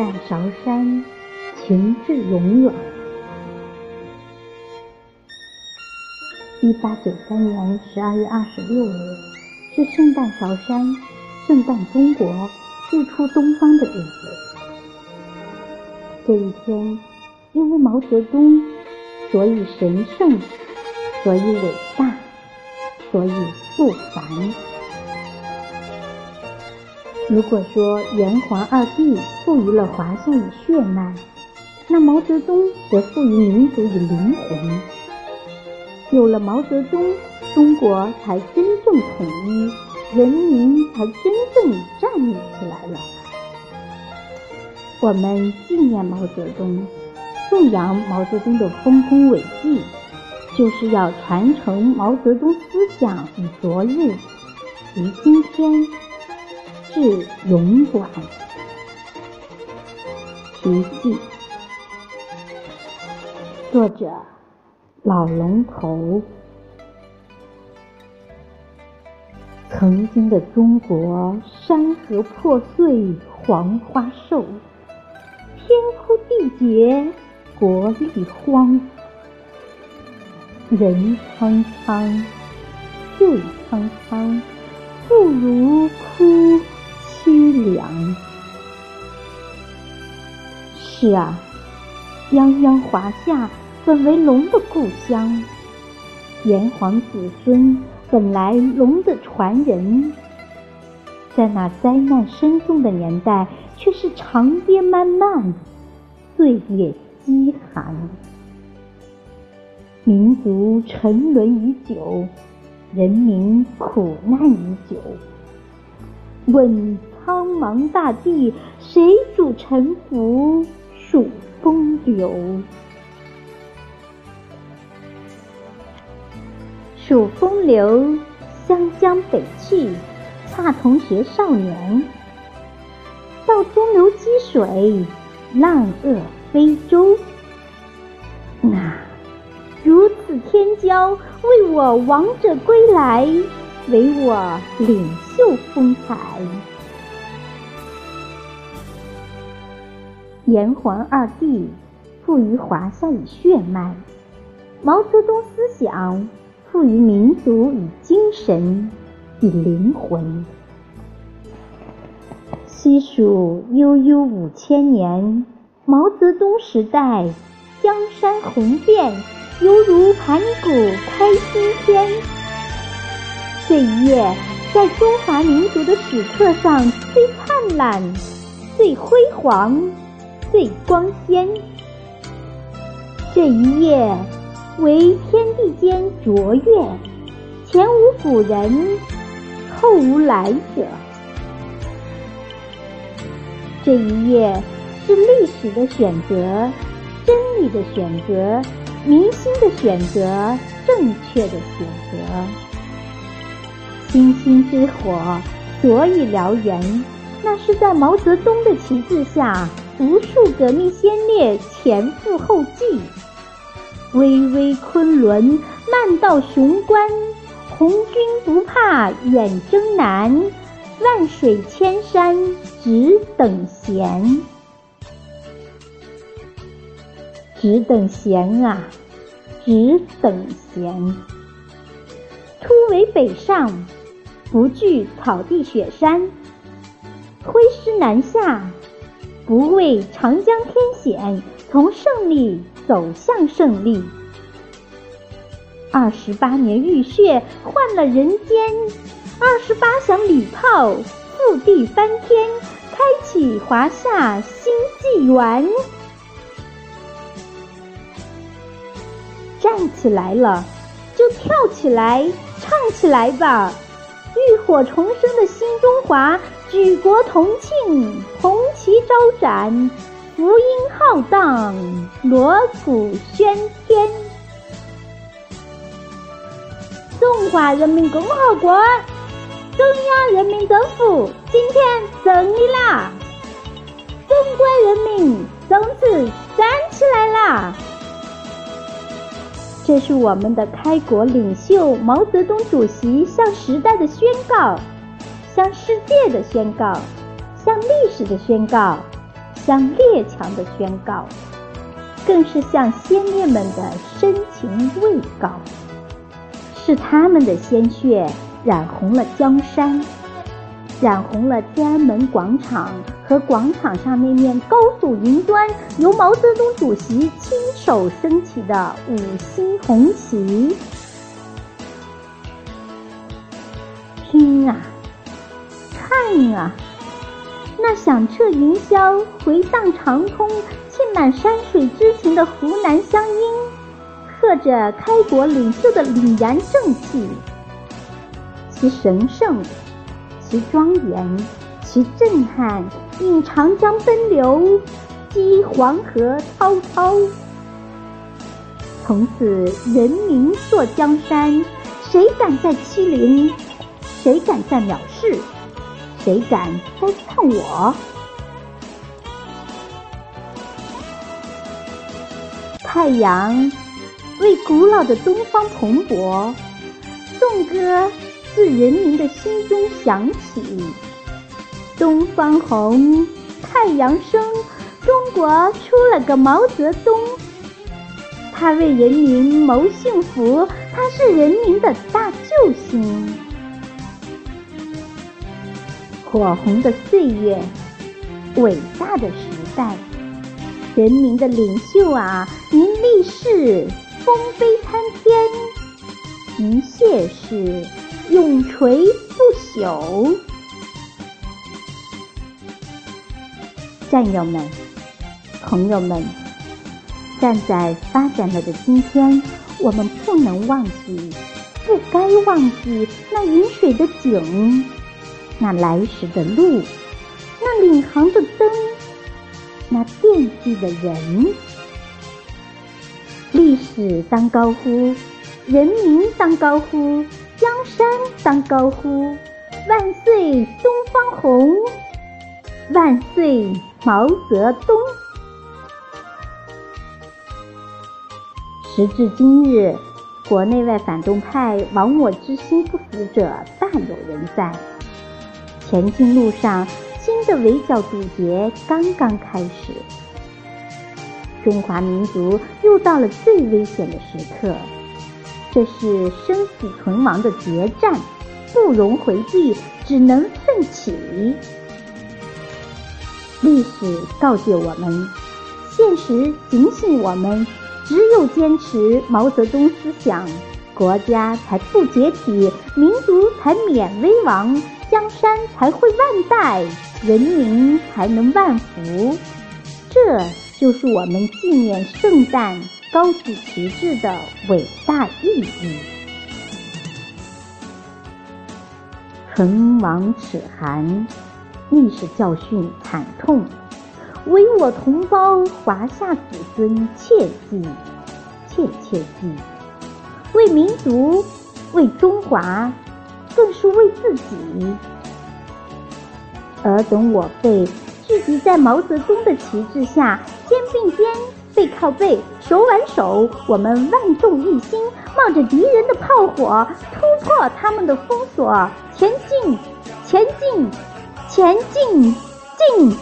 在韶山，情至永远。一八九三年十二月二十六日，是圣诞韶山、圣诞中国、日出东方的日子。这一天，因为毛泽东，所以神圣，所以伟大，所以不凡。如果说炎黄二帝赋予了华夏以血脉，那毛泽东则赋予民族以灵魂。有了毛泽东，中国才真正统一，人民才真正站立起来了。我们纪念毛泽东，颂扬毛泽东的丰功伟绩，就是要传承毛泽东思想于昨日，于今天，至永远。题记，作者。老龙头，曾经的中国，山河破碎，黄花瘦，天枯地竭，国力荒，人苍苍，岁苍苍，不如哭凄凉。是啊，泱泱华夏。本为龙的故乡，炎黄子孙本来龙的传人，在那灾难深重的年代，却是长夜漫漫，岁月饥寒，民族沉沦已久，人民苦难已久。问苍茫大地，谁主沉浮数风流？数风流，湘江北去，恰同学少年。到中流击水，浪遏飞舟。啊，如此天骄，为我王者归来，为我领袖风采。炎黄二帝赋予华夏以血脉，毛泽东思想。赋予民族以精神，以灵魂。西蜀悠悠五千年，毛泽东时代，江山红遍，犹如盘古开新天。这一页在中华民族的史册上最灿烂、最辉煌、最光鲜。这一夜。为天地间卓越，前无古人，后无来者。这一夜是历史的选择，真理的选择，民心的选择，正确的选择。星星之火，所以燎原，那是在毛泽东的旗帜下，无数革命先烈前赴后继。巍巍昆仑，漫道雄关。红军不怕远征难，万水千山只等闲。只等闲啊，只等闲。突围北上，不惧草地雪山。挥师南下，不畏长江天险，从胜利。走向胜利。二十八年浴血换了人间，二十八响礼炮复地翻天，开启华夏新纪元。站起来了，就跳起来，唱起来吧！浴火重生的新中华，举国同庆，红旗招展。福音浩荡，锣鼓喧天。中华人民共和国中央人民政府今天胜利啦！中国人民从此站起来啦！这是我们的开国领袖毛泽东主席向时代的宣告，向世界的宣告，向历史的宣告。向列强的宣告，更是向先烈们的深情慰告。是他们的鲜血染红了江山，染红了天安门广场和广场上那面高耸云端、由毛泽东主席亲手升起的五星红旗。听啊，啊，那响彻云霄、回荡长空、沁满山水之情的湖南湘音，刻着开国领袖的凛然正气，其神圣，其庄严，其震撼，引长江奔流，激黄河滔滔。从此，人民做江山，谁敢再欺凌？谁敢再藐视？谁敢再叛我？太阳为古老的东方蓬勃，颂歌自人民的心中响起。东方红，太阳升，中国出了个毛泽东。他为人民谋幸福，他是人民的大救星。火红的岁月，伟大的时代，人民的领袖啊，您立誓风飞参天，您谢世永垂不朽。战友们，朋友们，站在发展了的今天，我们不能忘记，不该忘记那饮水的井。那来时的路，那领航的灯，那惦记的人，历史当高呼，人民当高呼，江山当高呼，万岁东方红，万岁毛泽东。时至今日，国内外反动派亡我之心不死者大有人在。前进路上，新的围剿堵截刚刚开始，中华民族又到了最危险的时刻，这是生死存亡的决战，不容回避，只能奋起。历史告诫我们，现实警醒我们，只有坚持毛泽东思想，国家才不解体，民族才免危亡。江山才会万代，人民才能万福。这就是我们纪念圣诞、高举旗帜的伟大意义。唇亡齿寒，历史教训惨痛，唯我同胞华夏子孙切记，切切记，为民族，为中华。更是为自己。尔等我辈聚集在毛泽东的旗帜下，肩并肩，背靠背，手挽手，我们万众一心，冒着敌人的炮火，突破他们的封锁，前进，前进，前进，进！